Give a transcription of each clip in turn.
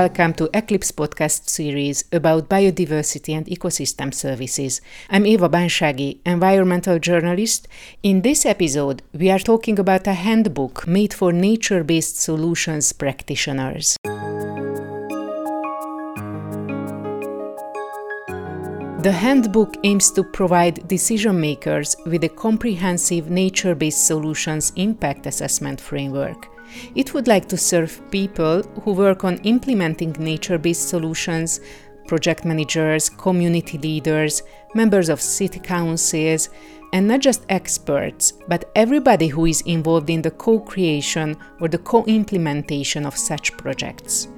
welcome to Eklipse podcast series about biodiversity and ecosystem services. I'm Eva Banshagi, environmental journalist. In this episode, we are talking about a handbook made for nature-based solutions practitioners. The handbook aims to provide decision makers with a comprehensive nature based solutions impact assessment framework. It would like to serve people who work on implementing nature based solutions, project managers, community leaders, members of city councils, and not just experts, but everybody who is involved in the co creation or the co implementation of such projects.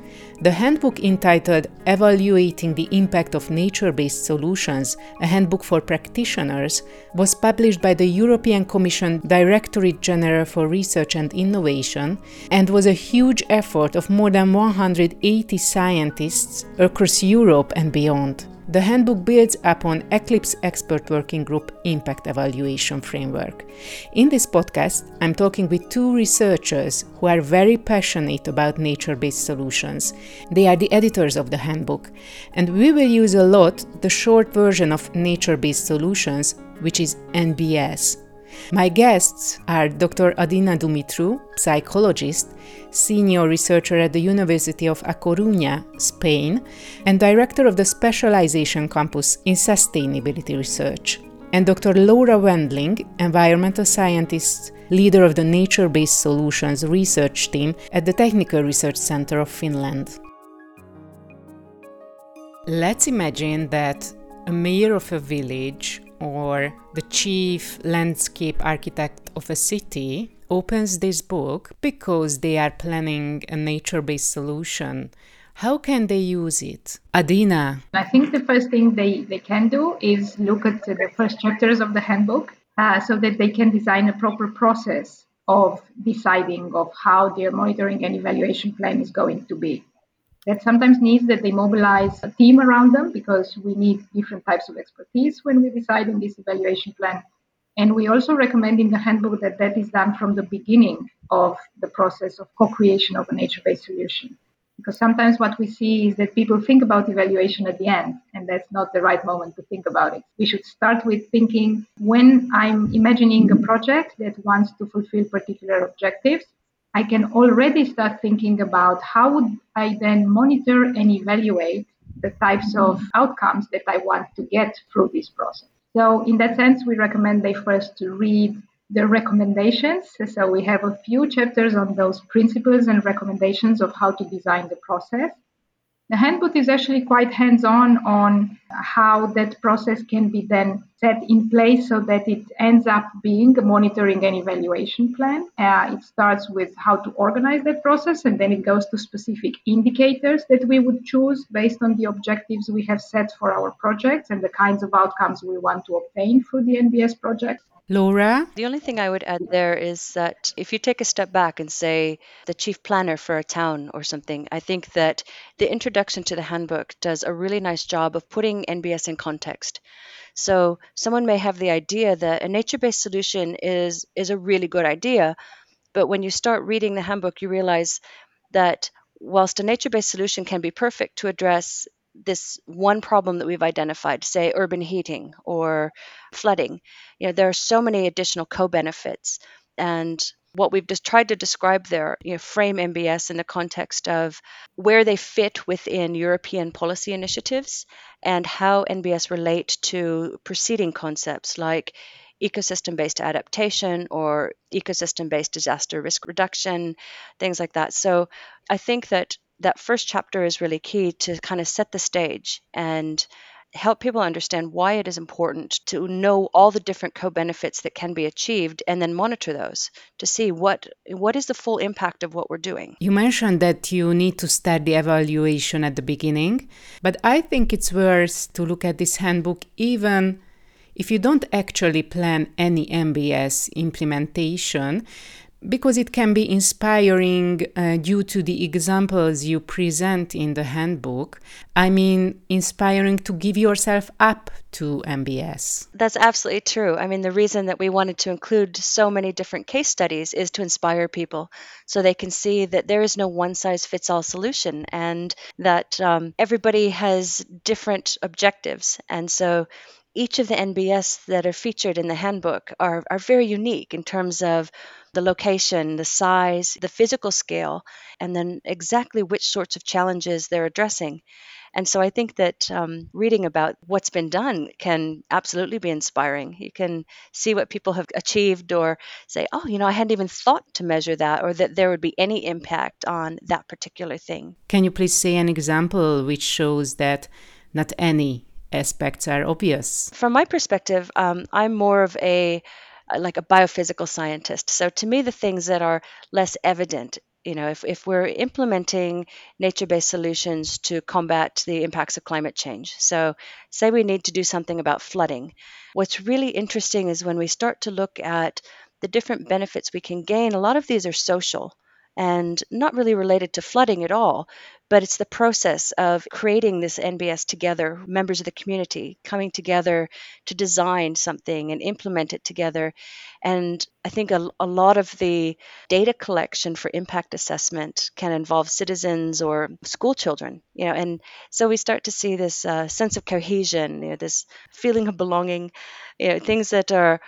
The handbook entitled Evaluating the Impact of Nature Based Solutions, a handbook for practitioners, was published by the European Commission Directorate General for Research and Innovation and was a huge effort of more than 180 scientists across Europe and beyond. The handbook builds upon Eklipse Expert Working Group Impact Evaluation Framework. In this podcast, I'm talking with two researchers who are very passionate about nature based solutions. They are the editors of the handbook, and we will use a lot the short version of nature based solutions, which is NBS. My guests are Dr. Adina Dumitru, psychologist, senior researcher at the University of A Coruña, Spain, and director of the Specialization Campus in Sustainability Research, and Dr. Laura Wendling, environmental scientist, leader of the Nature Based Solutions research team at the Technical Research Center of Finland. Let's imagine that a mayor of a village or the chief landscape architect of a city opens this book because they are planning a nature based solution. How can they use it? Adina. I think the first thing they, they can do is look at the first chapters of the handbook uh, so that they can design a proper process of deciding of how their monitoring and evaluation plan is going to be that sometimes needs that they mobilize a team around them because we need different types of expertise when we decide on this evaluation plan. And we also recommend in the handbook that that is done from the beginning of the process of co creation of a nature based solution. Because sometimes what we see is that people think about evaluation at the end, and that's not the right moment to think about it. We should start with thinking when I'm imagining a project that wants to fulfill particular objectives, I can already start thinking about how would I then monitor and evaluate the types of outcomes that I want to get through this process. So in that sense, we recommend they first to read the recommendations. So we have a few chapters on those principles and recommendations of how to design the process. The handbook is actually quite hands on on how that process can be then set in place so that it ends up being a monitoring and evaluation plan. Uh, it starts with how to organize that process and then it goes to specific indicators that we would choose based on the objectives we have set for our projects and the kinds of outcomes we want to obtain through the NBS project. Laura? The only thing I would add there is that if you take a step back and say the chief planner for a town or something, I think that the introduction to the handbook does a really nice job of putting NBS in context. So someone may have the idea that a nature-based solution is is a really good idea, but when you start reading the handbook, you realize that whilst a nature-based solution can be perfect to address this one problem that we've identified, say urban heating or flooding, you know, there are so many additional co-benefits. And what we've just tried to describe there, you know, frame NBS in the context of where they fit within European policy initiatives and how NBS relate to preceding concepts like ecosystem based adaptation or ecosystem based disaster risk reduction, things like that. So I think that that first chapter is really key to kind of set the stage and help people understand why it is important to know all the different co-benefits that can be achieved and then monitor those to see what what is the full impact of what we're doing. You mentioned that you need to start the evaluation at the beginning, but I think it's worth to look at this handbook even if you don't actually plan any NBS implementation because it can be inspiring uh, due to the examples you present in the handbook. I mean, inspiring to give yourself up to NBS. That's absolutely true. I mean, the reason that we wanted to include so many different case studies is to inspire people so they can see that there is no one size fits all solution and that um, everybody has different objectives. And so each of the NBS that are featured in the handbook are, are very unique in terms of the location, the size, the physical scale, and then exactly which sorts of challenges they're addressing. And so I think that um, reading about what's been done can absolutely be inspiring. You can see what people have achieved or say, oh, you know, I hadn't even thought to measure that or that there would be any impact on that particular thing. Can you please say an example which shows that not any aspects are obvious? From my perspective, um, I'm more of a like a biophysical scientist. So to me, the things that are less evident, you know, if, if we're implementing nature based solutions to combat the impacts of climate change, so say we need to do something about flooding, what's really interesting is when we start to look at the different benefits we can gain, a lot of these are social and not really related to flooding at all, but it's the process of creating this NBS together, members of the community coming together to design something and implement it together. And I think a, a lot of the data collection for impact assessment can involve citizens or school children, you know, and so we start to see this uh, sense of cohesion, you know, this feeling of belonging, you know, things that are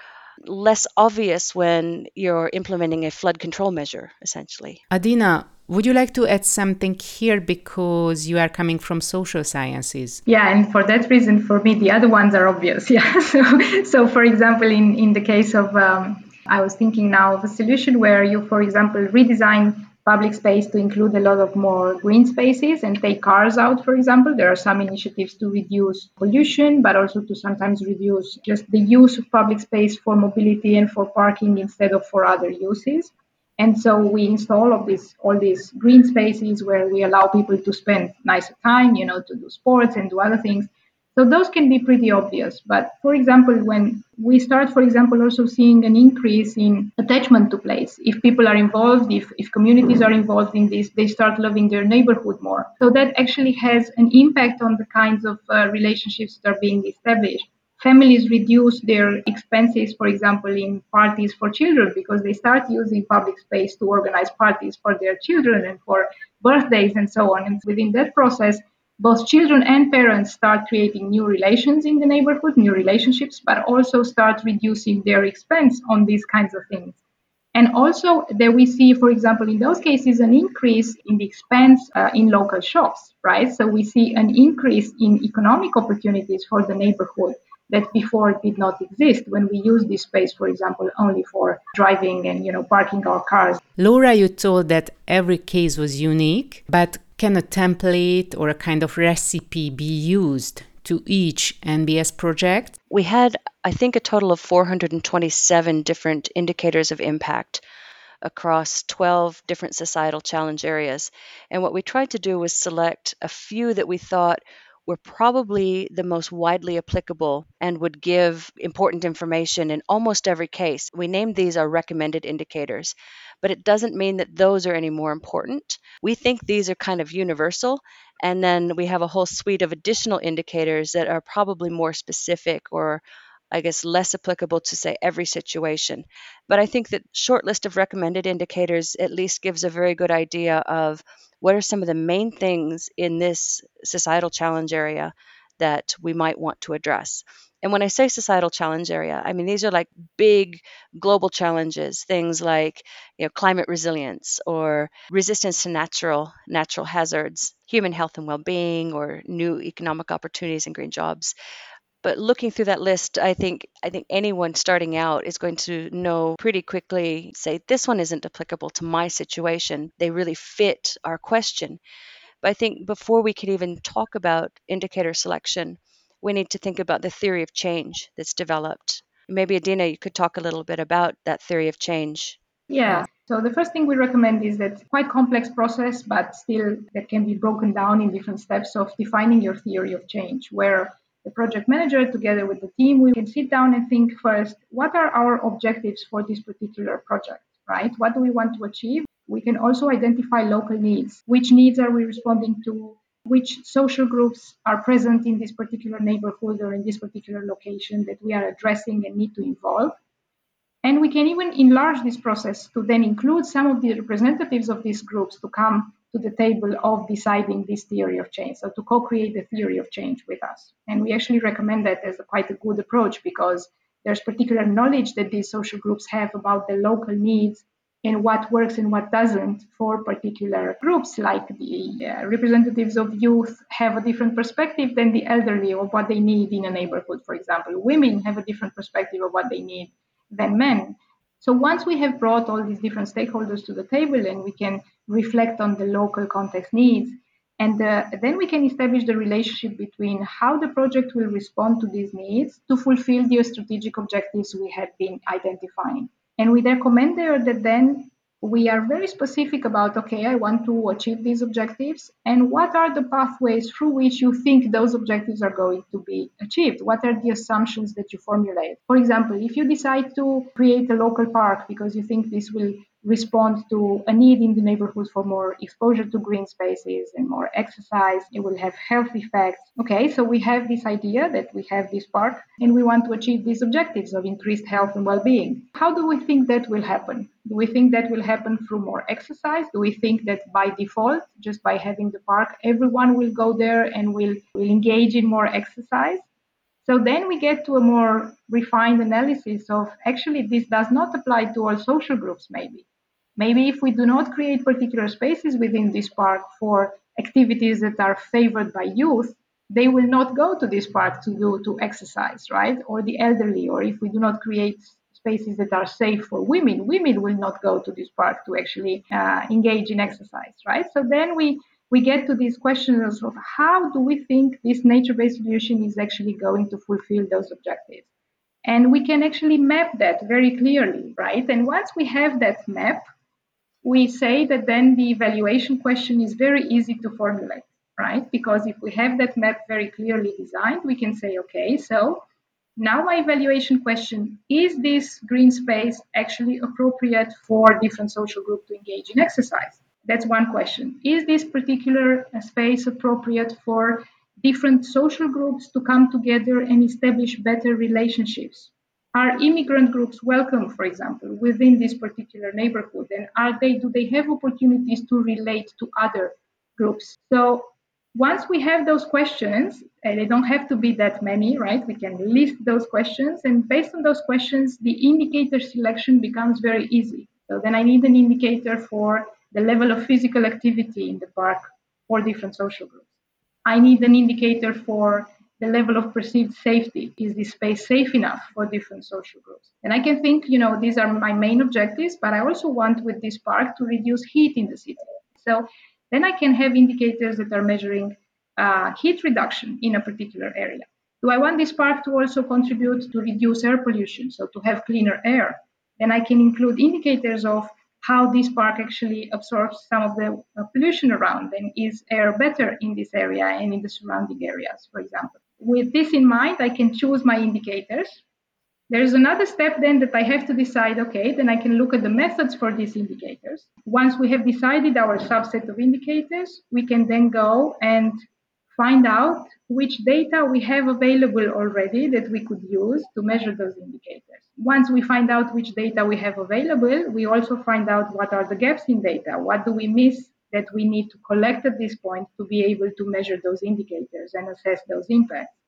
less obvious when you're implementing a flood control measure, essentially. Adina, would you like to add something here because you are coming from social sciences? Yeah, and for that reason, for me, the other ones are obvious. Yeah. So, so for example, in, in the case of, um, I was thinking now of a solution where you, for example, redesign public space to include a lot of more green spaces and take cars out, for example. There are some initiatives to reduce pollution, but also to sometimes reduce just the use of public space for mobility and for parking instead of for other uses. And so we install all these all these green spaces where we allow people to spend nicer time, you know, to do sports and do other things. So those can be pretty obvious. But for example, when we start, for example, also seeing an increase in attachment to place, if people are involved, if, if communities are involved in this, they start loving their neighborhood more. So that actually has an impact on the kinds of uh, relationships that are being established. Families reduce their expenses, for example, in parties for children because they start using public space to organize parties for their children and for birthdays and so on. And within that process, both children and parents start creating new relations in the neighborhood, new relationships, but also start reducing their expense on these kinds of things. And also, that we see, for example, in those cases, an increase in the expense uh, in local shops, right? So we see an increase in economic opportunities for the neighborhood that before did not exist when we use this space, for example, only for driving and you know parking our cars. Laura, you told that every case was unique, but can a template or a kind of recipe be used to each NBS project? We had, I think, a total of 427 different indicators of impact across 12 different societal challenge areas. And what we tried to do was select a few that we thought were probably the most widely applicable and would give important information in almost every case. We named these our recommended indicators, but it doesn't mean that those are any more important. We think these are kind of universal, and then we have a whole suite of additional indicators that are probably more specific or I guess less applicable to say every situation. But I think that short list of recommended indicators at least gives a very good idea of what are some of the main things in this societal challenge area that we might want to address. And when I say societal challenge area, I mean these are like big global challenges, things like you know climate resilience or resistance to natural natural hazards, human health and well-being or new economic opportunities and green jobs but looking through that list i think i think anyone starting out is going to know pretty quickly say this one isn't applicable to my situation. They really fit our question. But i think before we can even talk about indicator selection we need to think about the theory of change that's developed. Maybe adina you could talk a little bit about that theory of change. Yeah. So the first thing we recommend is that quite complex process, but still that can be broken down in different steps of defining your theory of change, where the project manager together with the team, we can sit down and think first, what are our objectives for this particular project? right? What do we want to achieve? We can also identify local needs. Which needs are we responding to? Which social groups are present in this particular neighborhood or in this particular location that we are addressing and need to involve? And we can even enlarge this process to then include some of the representatives of these groups to come to the table of deciding this theory of change. So to co-create the theory of change with us. And we actually recommend that as a quite a good approach because there's particular knowledge that these social groups have about the local needs and what works and what doesn't for particular groups like the uh, representatives of youth have a different perspective than the elderly of what they need in a neighborhood for example women have a different perspective of what they need than men so once we have brought all these different stakeholders to the table and we can reflect on the local context needs and uh, then we can establish the relationship between how the project will respond to these needs to fulfill the strategic objectives we have been identifying. And we recommend there that then we are very specific about okay, I want to achieve these objectives, and what are the pathways through which you think those objectives are going to be achieved? What are the assumptions that you formulate? For example, if you decide to create a local park because you think this will respond to a need in the neighborhood for more exposure to green spaces and more exercise. It will have health effects. Okay, so we have this idea that we have this park and we want to achieve these objectives of increased health and well being. How do we think that will happen? Do we think that will happen through more exercise? Do we think that by default, just by having the park, everyone will go there and will, will engage in more exercise? So then we get to a more refined analysis of actually this does not apply to all social groups, maybe. Maybe if we do not create particular spaces within this park for activities that are favored by youth, they will not go to this park to do to exercise, right? Or the elderly, or if we do not create spaces that are safe for women, women will not go to this park to actually uh, engage in exercise, right? So then we we get to these questions of how do we think this nature-based solution is actually going to fulfill those objectives and we can actually map that very clearly right and once we have that map we say that then the evaluation question is very easy to formulate, right? Because if we have that map very clearly designed, we can say, okay, so now my evaluation question is this green space actually appropriate for different social groups to engage in exercise? That's one question. Is this particular space appropriate for different social groups to come together and establish better relationships are immigrant groups welcome, for example, within this particular neighborhood? And are they, do they have opportunities to relate to other groups? So once we have those questions, and they don't have to be that many, right? We can list those questions, and based on those questions, the indicator selection becomes very easy. So then I need an indicator for the level of physical activity in the park for different social groups. I need an indicator for the level of perceived safety. Is this space safe enough for different social groups? And I can think, you know, these are my main objectives, but I also want with this park to reduce heat in the city. So then I can have indicators that are measuring uh, heat reduction in a particular area. Do I want this park to also contribute to reduce air pollution, so to have cleaner air? Then I can include indicators of how this park actually absorbs some of the uh, pollution around and is air better in this area and in the surrounding areas, for example with this in mind, I can choose my indicators. There's another step then that I have to decide, okay, then I can look at the methods for these indicators. Once we have decided our subset of indicators, we can then go and find out which data we have available already that we could use to measure those indicators. Once we find out which data we have available, we also find out what are the gaps in data. What do we miss that we need to collect at this point to be able to measure those indicators and assess those impacts.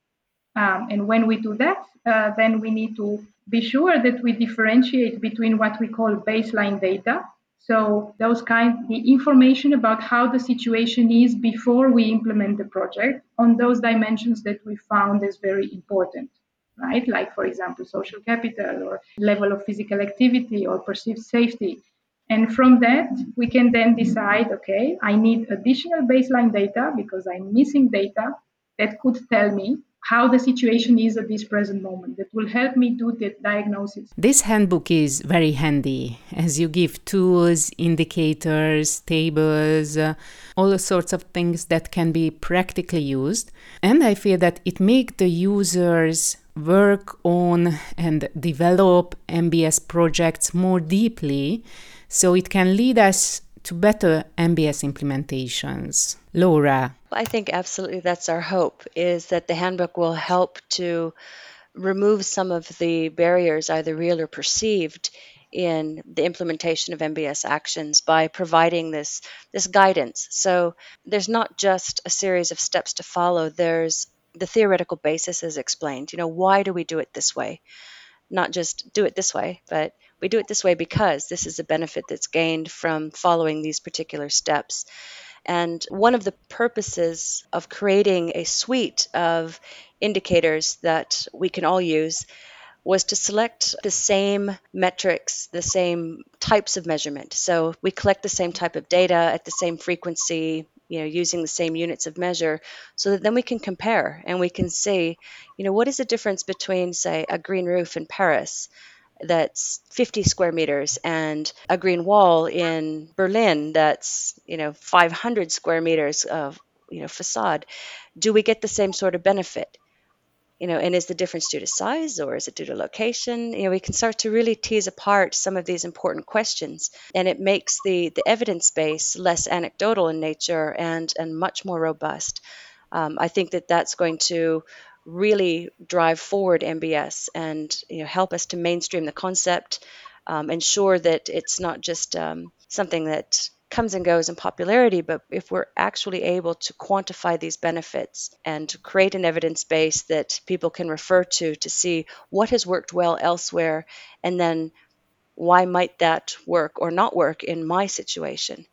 Um, and when we do that, uh, then we need to be sure that we differentiate between what we call baseline data. So those kind, the information about how the situation is before we implement the project on those dimensions that we found as very important, right? Like for example, social capital or level of physical activity or perceived safety. And from that, we can then decide, okay, I need additional baseline data because I'm missing data that could tell me how the situation is at this present moment that will help me do the diagnosis. This handbook is very handy as you give tools, indicators, tables, uh, all sorts of things that can be practically used. And I feel that it makes the users work on and develop NBS projects more deeply so it can lead us to better NBS implementations. Laura. I think absolutely that's our hope is that the handbook will help to remove some of the barriers, either real or perceived, in the implementation of NBS actions by providing this this guidance. So there's not just a series of steps to follow. There's the theoretical basis is explained. You know, why do we do it this way? Not just do it this way, but we do it this way because this is a benefit that's gained from following these particular steps. And one of the purposes of creating a suite of indicators that we can all use was to select the same metrics, the same types of measurement. So we collect the same type of data at the same frequency, you know, using the same units of measure, so that then we can compare and we can see, you know, what is the difference between, say, a green roof in Paris that's 50 square meters and a green wall in Berlin that's, you know, 500 square meters of, you know, facade. Do we get the same sort of benefit? you know and is the difference due to size or is it due to location you know we can start to really tease apart some of these important questions and it makes the the evidence base less anecdotal in nature and and much more robust um, i think that that's going to really drive forward NBS and you know help us to mainstream the concept um, ensure that it's not just um, something that comes and goes in popularity, but if we're actually able to quantify these benefits and create an evidence base that people can refer to to see what has worked well elsewhere and then why might that work or not work in my situation,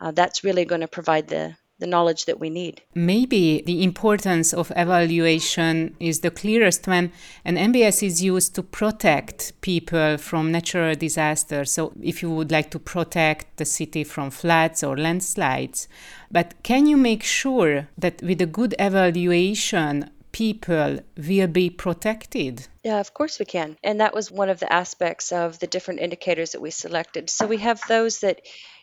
uh, that's really going to provide the the knowledge that we need. Maybe the importance of evaluation is the clearest when an NBS is used to protect people from natural disasters. So, if you would like to protect the city from floods or landslides, but can you make sure that with a good evaluation, people will be protected? Yeah, of course we can. And that was one of the aspects of the different indicators that we selected. So, we have those that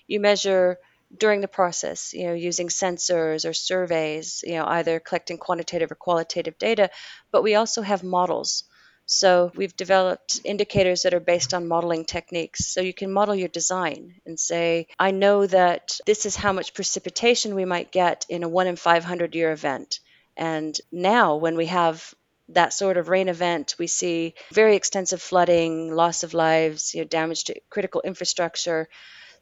you measure during the process, you know, using sensors or surveys, you know, either collecting quantitative or qualitative data, but we also have models. So we've developed indicators that are based on modeling techniques. So you can model your design and say, I know that this is how much precipitation we might get in a 1 in 500 year event. And now when we have that sort of rain event, we see very extensive flooding, loss of lives, you know, damage to critical infrastructure.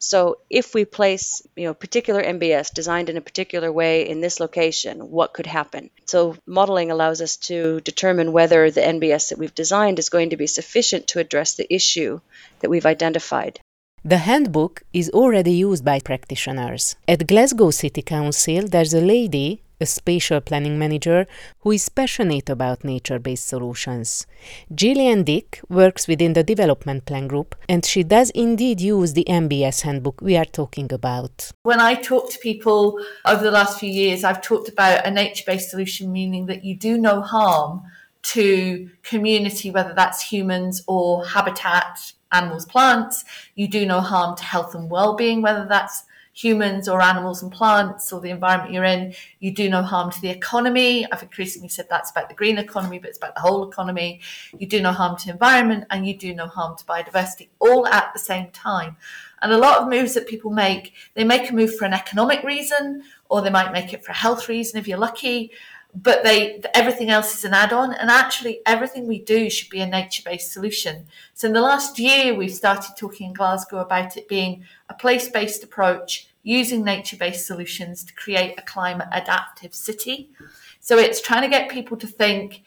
So if we place, you know, particular NBS designed in a particular way in this location, what could happen? So modeling allows us to determine whether the NBS that we've designed is going to be sufficient to address the issue that we've identified. The handbook is already used by practitioners. At Glasgow City Council, there's a lady a spatial planning manager who is passionate about nature based solutions. Gillian Dick works within the development plan group, and she does indeed use the NBS handbook we are talking about. When I talk to people over the last few years, I've talked about a nature based solution, meaning that you do no harm to community, whether that's humans or habitat, animals, plants. You do no harm to health and well being, whether that's humans or animals and plants or the environment you're in. You do no harm to the economy. I've increasingly said that's about the green economy, but it's about the whole economy. You do no harm to environment and you do no harm to biodiversity, all at the same time. And a lot of moves that people make, they make a move for an economic reason, or they might make it for a health reason if you're lucky but they everything else is an add-on and actually everything we do should be a nature-based solution. So in the last year we've started talking in glasgow about it being a place-based approach using nature-based solutions to create a climate adaptive city. So it's trying to get people to think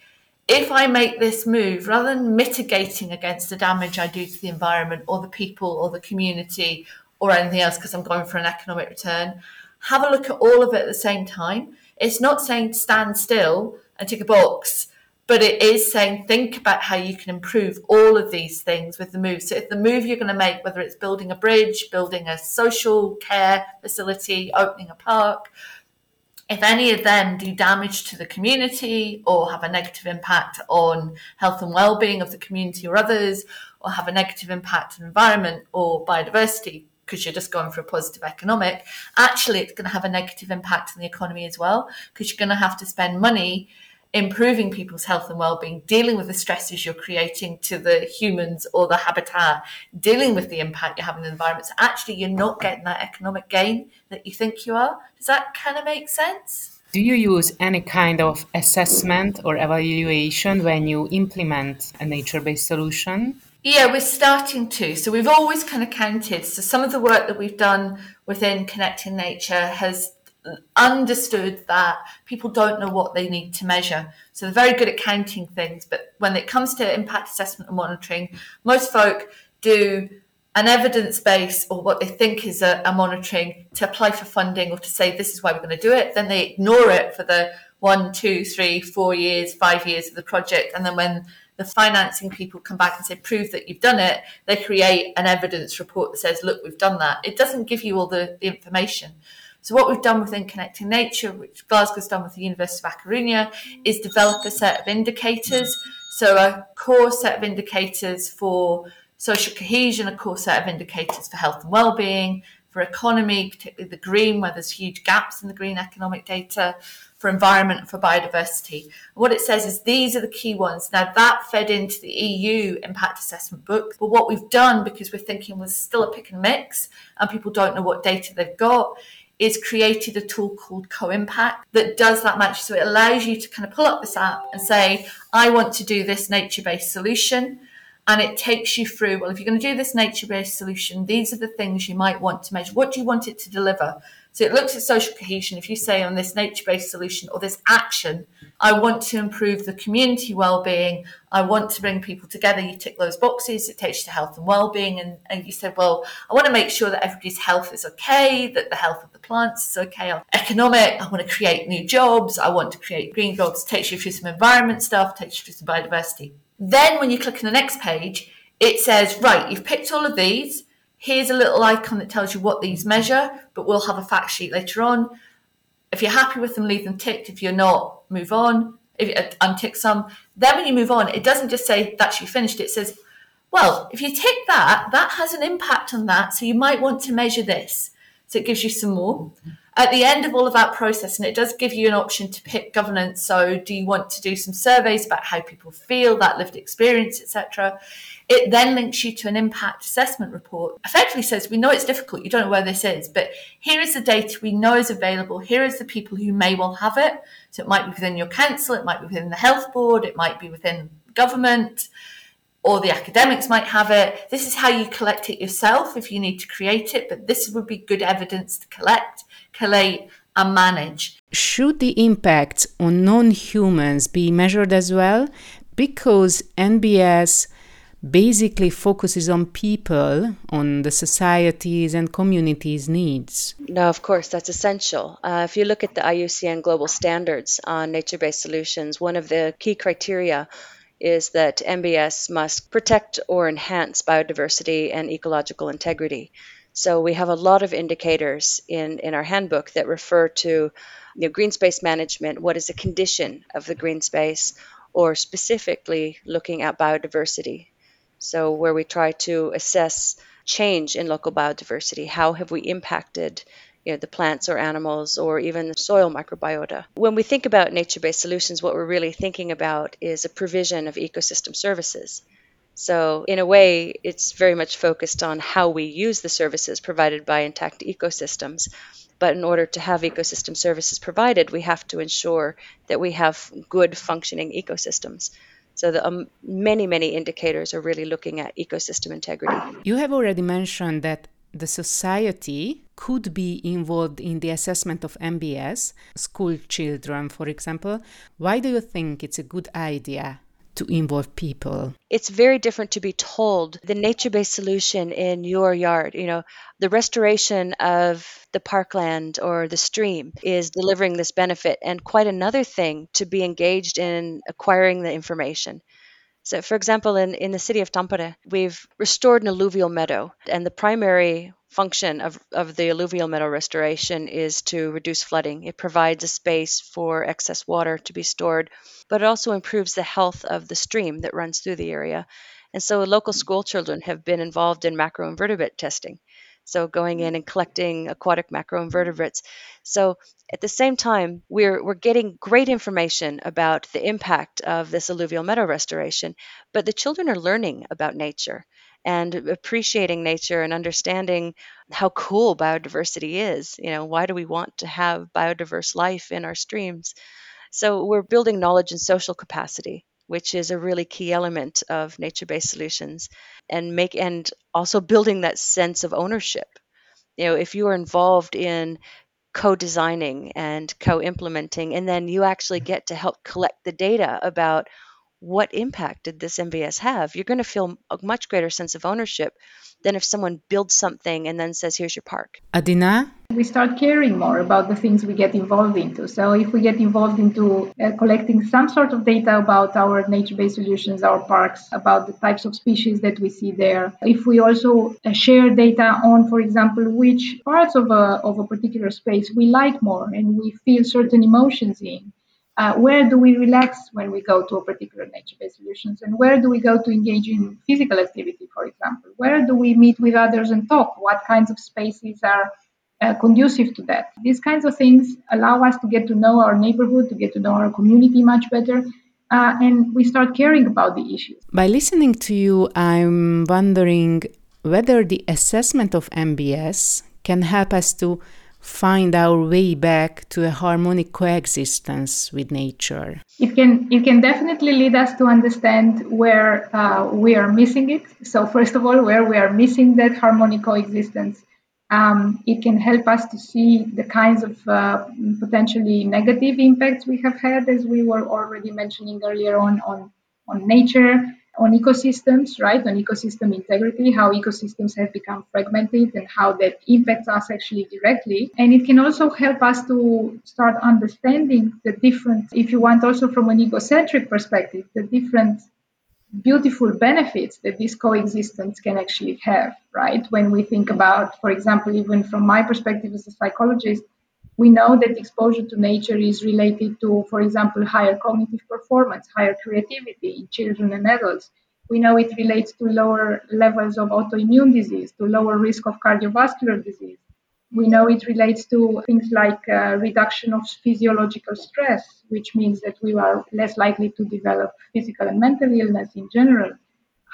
if i make this move rather than mitigating against the damage i do to the environment or the people or the community or anything else because i'm going for an economic return have a look at all of it at the same time it's not saying stand still and tick a box, but it is saying think about how you can improve all of these things with the move. So if the move you're going to make, whether it's building a bridge, building a social care facility, opening a park, if any of them do damage to the community or have a negative impact on health and well-being of the community or others, or have a negative impact on environment or biodiversity, because you're just going for a positive economic, actually it's going to have a negative impact on the economy as well, because you're going to have to spend money improving people's health and well-being dealing with the stresses you're creating to the humans or the habitat dealing with the impact you're having on the environment. So actually you're not getting that economic gain that you think you are. Does that kind of make sense? Do you use any kind of assessment or evaluation when you implement a nature-based solution yeah, we're starting to. So we've always kind of counted. So some of the work that we've done within Connecting Nature has understood that people don't know what they need to measure. So they're very good at counting things, but when it comes to impact assessment and monitoring, most folk do an evidence base or what they think is a, a monitoring to apply for funding or to say this is why we're going to do it. Then they ignore it for the one, two, three, four years, five years of the project, and then when the financing people come back and say, prove that you've done it, they create an evidence report that says, look, we've done that. It doesn't give you all the, the information. So what we've done within Connecting Nature, which Glasgow's done with the University of A is develop a set of indicators. So a core set of indicators for social cohesion, a core set of indicators for health and well-being, for economy, particularly the green, where there's huge gaps in the green economic data, for environment for biodiversity. What it says is these are the key ones. Now that fed into the EU impact assessment book, but what we've done because we're thinking was still a pick and mix and people don't know what data they've got is created a tool called Co-Impact that does that match. So it allows you to kind of pull up this app and say, I want to do this nature-based solution. And it takes you through, well, if you're going to do this nature-based solution, these are the things you might want to measure. What do you want it to deliver? So it looks at social cohesion. If you say on this nature-based solution or this action, I want to improve the community well-being. I want to bring people together. You tick those boxes. It takes you to health and well-being. And, and you said, well, I want to make sure that everybody's health is okay, that the health of the plants is okay. Economic. I want to create new jobs. I want to create green jobs. It takes you through some environment stuff. Takes you through some biodiversity. Then when you click on the next page, it says, right, you've picked all of these Here's a little icon that tells you what these measure, but we'll have a fact sheet later on. If you're happy with them, leave them ticked. If you're not, move on. If you uh, untick some, then when you move on, it doesn't just say that you finished. It says, well, if you tick that, that has an impact on that. So you might want to measure this. So it gives you some more. At the end of all of that process, and it does give you an option to pick governance. So do you want to do some surveys about how people feel, that lived experience, etc. It then links you to an impact assessment report. Effectively says, we know it's difficult, you don't know where this is, but here is the data we know is available. Here is the people who may well have it. So it might be within your council, it might be within the health board, it might be within government, or the academics might have it. This is how you collect it yourself if you need to create it, but this would be good evidence to collect, collate, and manage. Should the impacts on non humans be measured as well? Because NBS basically focuses on people, on the societies and communities' needs. No, of course, that's essential. Uh, if you look at the IUCN global standards on nature based solutions, one of the key criteria is that NBS must protect or enhance biodiversity and ecological integrity. So we have a lot of indicators in, in our handbook that refer to you know, green space management, what is the condition of the green space, or specifically looking at biodiversity. So, where we try to assess change in local biodiversity, how have we impacted you know, the plants or animals or even the soil microbiota. When we think about nature based solutions, what we're really thinking about is a provision of ecosystem services. So, in a way, it's very much focused on how we use the services provided by intact ecosystems. But in order to have ecosystem services provided, we have to ensure that we have good functioning ecosystems. So the, um, many, many indicators are really looking at ecosystem integrity. You have already mentioned that the society could be involved in the assessment of NBS, school children, for example. Why do you think it's a good idea to involve people. It's very different to be told the nature based solution in your yard. You know, the restoration of the parkland or the stream is delivering this benefit, and quite another thing to be engaged in acquiring the information. So, for example, in, in the city of Tampere, we've restored an alluvial meadow, and the primary function of, of the alluvial meadow restoration is to reduce flooding. It provides a space for excess water to be stored, but it also improves the health of the stream that runs through the area. And so, local school children have been involved in macroinvertebrate testing. So going in and collecting aquatic macroinvertebrates. So at the same time, we're we're getting great information about the impact of this alluvial meadow restoration, but the children are learning about nature and appreciating nature and understanding how cool biodiversity is. You know, why do we want to have biodiverse life in our streams? So we're building knowledge and social capacity which is a really key element of nature-based solutions and make and also building that sense of ownership you know if you are involved in co-designing and co-implementing and then you actually get to help collect the data about what impact did this NBS have? You're going to feel a much greater sense of ownership than if someone builds something and then says, here's your park. Adina? We start caring more about the things we get involved into. So if we get involved into uh, collecting some sort of data about our nature-based solutions, our parks, about the types of species that we see there, if we also uh, share data on, for example, which parts of a, of a particular space we like more and we feel certain emotions in, uh, where do we relax when we go to a particular nature-based solutions? And where do we go to engage in physical activity for example? Where do we meet with others and talk? What kinds of spaces are uh, conducive to that? These kinds of things allow us to get to know our neighborhood to get to know our community much better uh, and we start caring about the issues. By listening to you i'm wondering whether the assessment of nbs can help us to find our way back to a harmonic coexistence with nature? It can it can definitely lead us to understand where uh, we are missing it. So first of all, where we are missing that harmonic coexistence, um, it can help us to see the kinds of uh, potentially negative impacts we have had, as we were already mentioning earlier on on on nature on ecosystems, right? On ecosystem integrity, how ecosystems have become fragmented and how that impacts us actually directly. And it can also help us to start understanding the different, if you want, also from an egocentric perspective, the different beautiful benefits that this coexistence can actually have, right? When we think about, for example, even from my perspective as a psychologist, we know that exposure to nature is related to, for example, higher cognitive performance, higher creativity in children and adults. We know it relates to lower levels of autoimmune disease, to lower risk of cardiovascular disease. We know it relates to things like uh, reduction of physiological stress, which means that we are less likely to develop physical and mental illness in general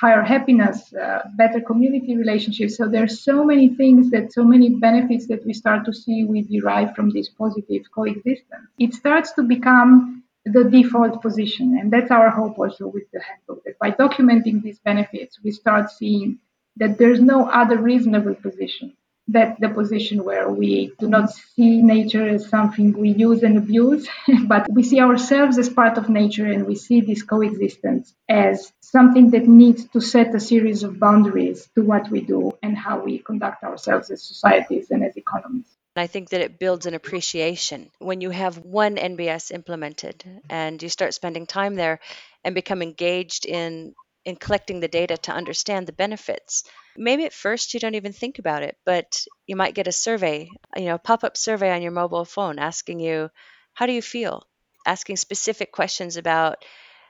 higher happiness, uh, better community relationships. So there's so many things that, so many benefits that we start to see we derive from this positive coexistence. It starts to become the default position, and that's our hope also with the handbook. That by documenting these benefits, we start seeing that there's no other reasonable position that's the position where we do not see nature as something we use and abuse, but we see ourselves as part of nature and we see this coexistence as something that needs to set a series of boundaries to what we do and how we conduct ourselves as societies and as economies. I think that it builds an appreciation when you have one NBS implemented and you start spending time there and become engaged in in collecting the data to understand the benefits. Maybe at first you don't even think about it, but you might get a survey, you know, a pop up survey on your mobile phone asking you, how do you feel? Asking specific questions about,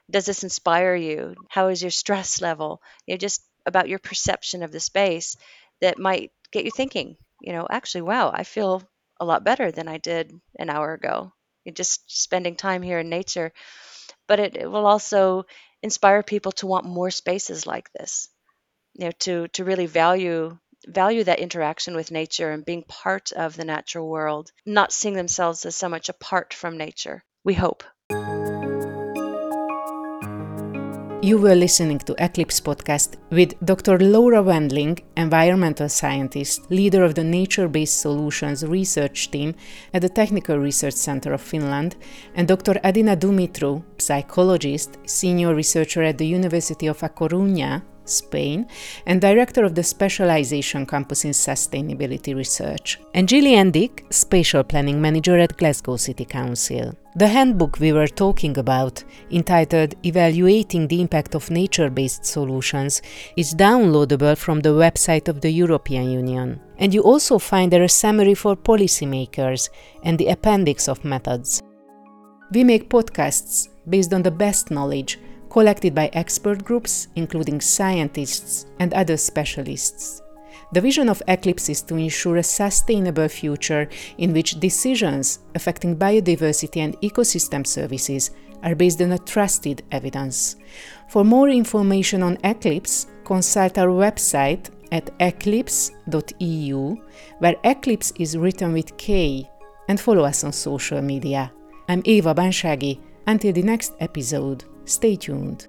does this inspire you? How is your stress level? You know, just about your perception of the space that might get you thinking, you know, actually, wow, I feel a lot better than I did an hour ago. You're just spending time here in nature. But it, it will also inspire people to want more spaces like this you know to to really value value that interaction with nature and being part of the natural world not seeing themselves as so much apart from nature we hope You were listening to Eklipse Podcast with Dr. Laura Wendling, environmental scientist, leader of the Nature Based Solutions research team at the Technical Research Center of Finland, and Dr. Adina Dumitru, psychologist, senior researcher at the University of A Coruña, Spain, and director of the Specialization Campus in Sustainability Research, and Gillian Dick, spatial planning manager at Glasgow City Council. The handbook we were talking about, entitled Evaluating the Impact of Nature Based Solutions, is downloadable from the website of the European Union. And you also find there a summary for policymakers and the appendix of methods. We make podcasts based on the best knowledge collected by expert groups, including scientists and other specialists. The vision of Eklipse is to ensure a sustainable future in which decisions affecting biodiversity and ecosystem services are based on a trusted evidence. For more information on Eklipse, consult our website at eklipse.eu, where Eklipse is written with K, and follow us on social media. I'm Eva Banshagi. Until the next episode, stay tuned.